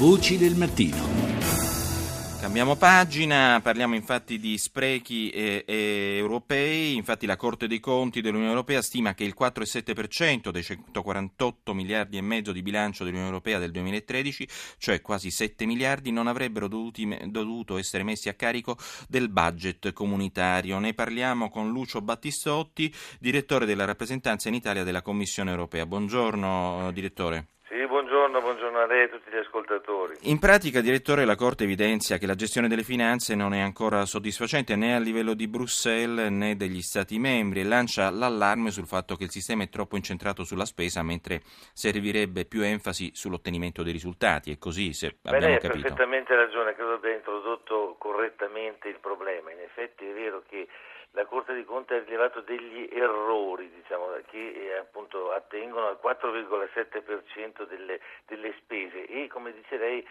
Voci del mattino. Cambiamo pagina, parliamo infatti di sprechi eh, eh, europei, infatti la Corte dei Conti dell'Unione Europea stima che il 4,7% dei 148 miliardi e mezzo di bilancio dell'Unione Europea del 2013, cioè quasi 7 miliardi, non avrebbero dovuti, dovuto essere messi a carico del budget comunitario. Ne parliamo con Lucio Battistotti, direttore della rappresentanza in Italia della Commissione Europea. Buongiorno direttore. Buongiorno, buongiorno a lei e a tutti gli ascoltatori. In pratica, direttore, la Corte evidenzia che la gestione delle finanze non è ancora soddisfacente né a livello di Bruxelles né degli Stati membri e lancia l'allarme sul fatto che il sistema è troppo incentrato sulla spesa mentre servirebbe più enfasi sull'ottenimento dei risultati. È così, se Beh, abbiamo lei ha capito. perfettamente ragione, credo abbia introdotto correttamente il problema. In effetti è vero che la Corte dei Conti ha rilevato degli errori diciamo, che eh, appunto attengono al 4,7% delle, delle spese e come dice lei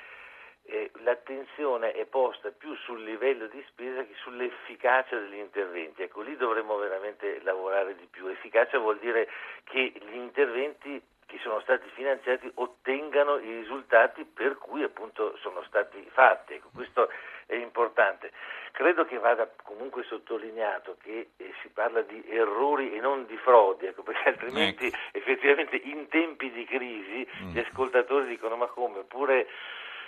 eh, l'attenzione è posta più sul livello di spesa che sull'efficacia degli interventi. Ecco, lì dovremmo veramente lavorare di più. Efficacia vuol dire che gli interventi che sono stati finanziati ottengano i risultati per cui appunto sono stati fatti. Ecco, questo è importante. Credo che vada comunque sottolineato che eh, si parla di errori e non di frodi, ecco, perché altrimenti Ecco. effettivamente in tempi di crisi Mm. gli ascoltatori dicono ma come, pure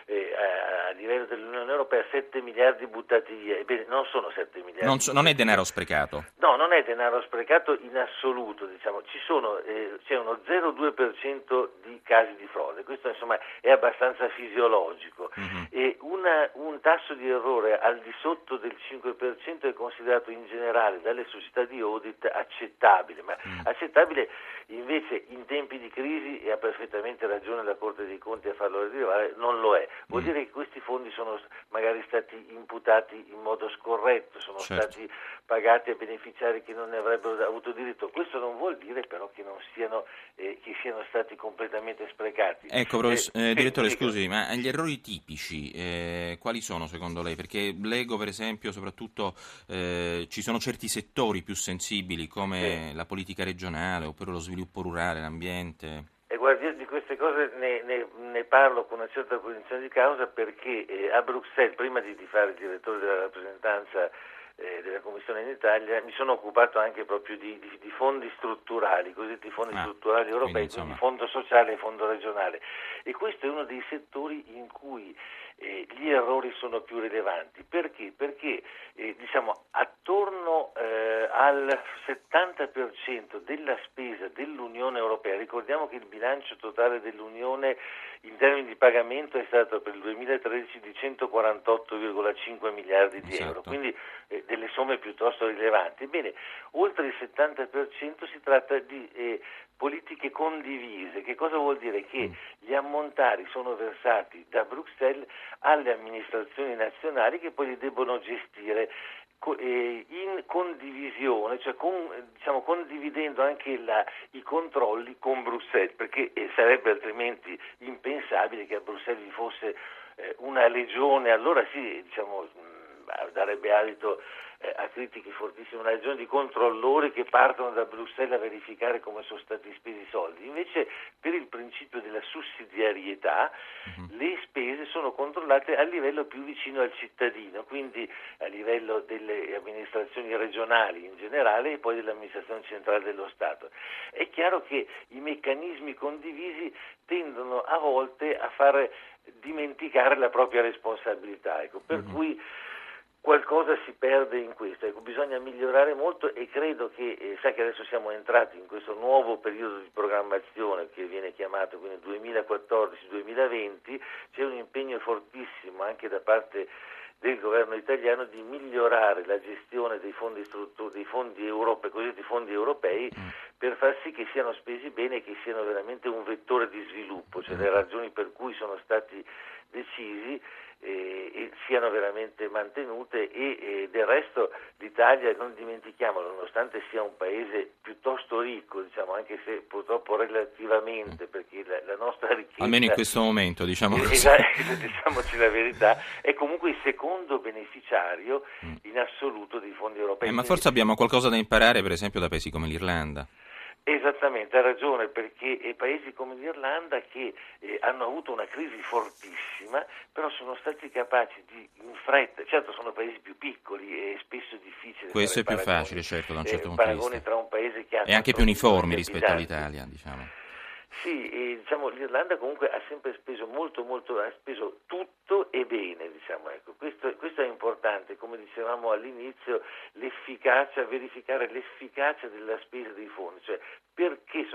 eh, a, livello dell'Unione Europea 7 miliardi buttati via, ebbene non sono 7 miliardi. Non, so- non è denaro sprecato. No, non è denaro sprecato in assoluto, diciamo. Ci sono, eh, c'è uno 0,2% di casi di frode, questo insomma è abbastanza fisiologico Mhm. E una- un tasso di errore al di sotto del 5% è considerato in generale dalle società di audit accettabile, ma Mm. accettabile invece in tempi di crisi, e ha perfettamente ragione la Corte dei Conti a farlo rilevare, non lo è. Vuol Mm. dire che questi fondi sono magari stati imputati in modo scorretto, sono Certo. stati pagati a beneficiari che non ne avrebbero avuto diritto. Questo non vuol dire però che non siano, eh, che siano stati completamente sprecati. Ecco, profess- Eh, eh, direttore, scusi, ma gli errori tipici eh, quali sono secondo lei? Perché leggo, per esempio, soprattutto eh, ci sono certi settori più sensibili come la politica regionale oppure lo sviluppo rurale, l'ambiente. E guardi, io di queste cose ne, ne- ne parlo con una certa cognizione di causa perché eh, a Bruxelles, prima di, di fare il direttore della rappresentanza eh, della Commissione in Italia, mi sono occupato anche proprio di, di- di fondi strutturali, i cosiddetti fondi Ah, strutturali europei, quindi, quindi, insomma. fondo sociale e fondo regionale. E questo è uno dei settori in cui eh, gli errori sono più rilevanti. Perché? Perché eh, diciamo, attorno eh, al 70% della spesa dell'Unione Europea, ricordiamo che il bilancio totale dell'Unione in termini di pagamento è stato per il 2013 di 148,5 miliardi di Esatto. euro, quindi eh, delle somme piuttosto rilevanti. Ebbene, oltre il 70% si tratta di eh, politiche condivise. Che cosa vuol dire? Che Mm. gli ammontari sono versati da Bruxelles alle amministrazioni nazionali che poi li debbono gestire eh, in condivisione, cioè con- diciamo, condividendo anche la- i controlli con Bruxelles, perché eh, sarebbe altrimenti impensabile che a Bruxelles vi fosse eh, una legione, allora sì, diciamo, darebbe adito eh, a critiche fortissime, una legione di controllori che partono da Bruxelles a verificare come sono stati spesi i soldi. Invece per il principio della sussidiarietà Mhm. le spese sono controllate a livello più vicino al cittadino, quindi a livello delle amministrazioni regionali in generale e poi dell'amministrazione centrale dello Stato. È chiaro che i meccanismi condivisi tendono a volte a far dimenticare la propria responsabilità, ecco, per Mhm. cui qualcosa si perde in questo, ecco, bisogna migliorare molto e credo che, eh, sa che adesso siamo entrati in questo nuovo periodo di programmazione che viene chiamato quindi 2014-2020, c'è un impegno fortissimo anche da parte del governo italiano di migliorare la gestione dei fondi, dei fondi europei, cosiddetti fondi europei, Mm. per far sì che siano spesi bene e che siano veramente un vettore di sviluppo, cioè le ragioni per cui sono stati decisi eh, siano veramente mantenute e eh, del resto l'Italia, non dimentichiamolo, nonostante sia un paese piuttosto ricco, diciamo, anche se purtroppo relativamente, perché la, la nostra ricchezza... Almeno in questo momento, diciamo Eh, così. esatto, diciamoci la verità, è comunque il secondo beneficiario in assoluto dei fondi europei. Eh, ma forse abbiamo qualcosa da imparare, per esempio, da paesi come l'Irlanda. Esattamente, ha ragione, perché paesi come l'Irlanda che eh, hanno avuto una crisi fortissima, però sono stati capaci di in fretta, certo sono paesi più piccoli e spesso difficili. Questo è più facile, certo, da un certo eh, punto di vista. tra un paese che ha... E anche più uniformi rispetto all'Italia, diciamo. Sì, e, diciamo, l'Irlanda comunque ha sempre speso molto, molto, ha speso tutto e bene, diciamo, ecco. questo, questo, è importante, come dicevamo all'inizio, l'efficacia, verificare l'efficacia della spesa dei fondi, cioè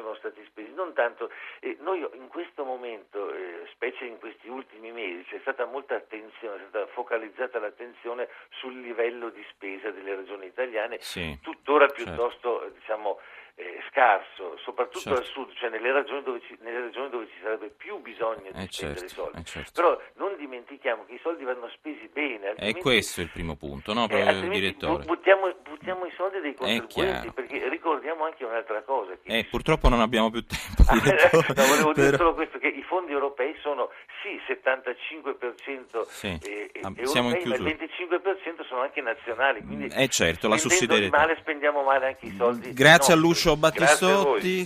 sono stati spesi, non tanto, eh, noi in questo momento, eh, specie in questi ultimi mesi, c'è stata molta attenzione, è stata focalizzata l'attenzione sul livello di spesa delle regioni italiane, sì, tuttora certo. piuttosto certo. diciamo, eh, scarso, soprattutto certo. al sud, cioè nelle regioni, ci, nelle regioni, dove ci, sarebbe più bisogno di eh spendere certo, soldi. Eh certo. Però dimentichiamo che i soldi vanno spesi bene. E questo è il primo punto, no, eh, direttore? Buttiamo, buttiamo, i soldi dei contribuenti, perché ricordiamo anche un'altra cosa. Che... Eh, purtroppo non abbiamo più tempo, no, volevo dire però... solo questo, che i fondi europei sono sì 75% sì, eh, europei, ma il 25% sono anche nazionali. Quindi eh certo, la sussidiarietà. male spendiamo male anche i soldi. Grazie a Lucio Battistotti.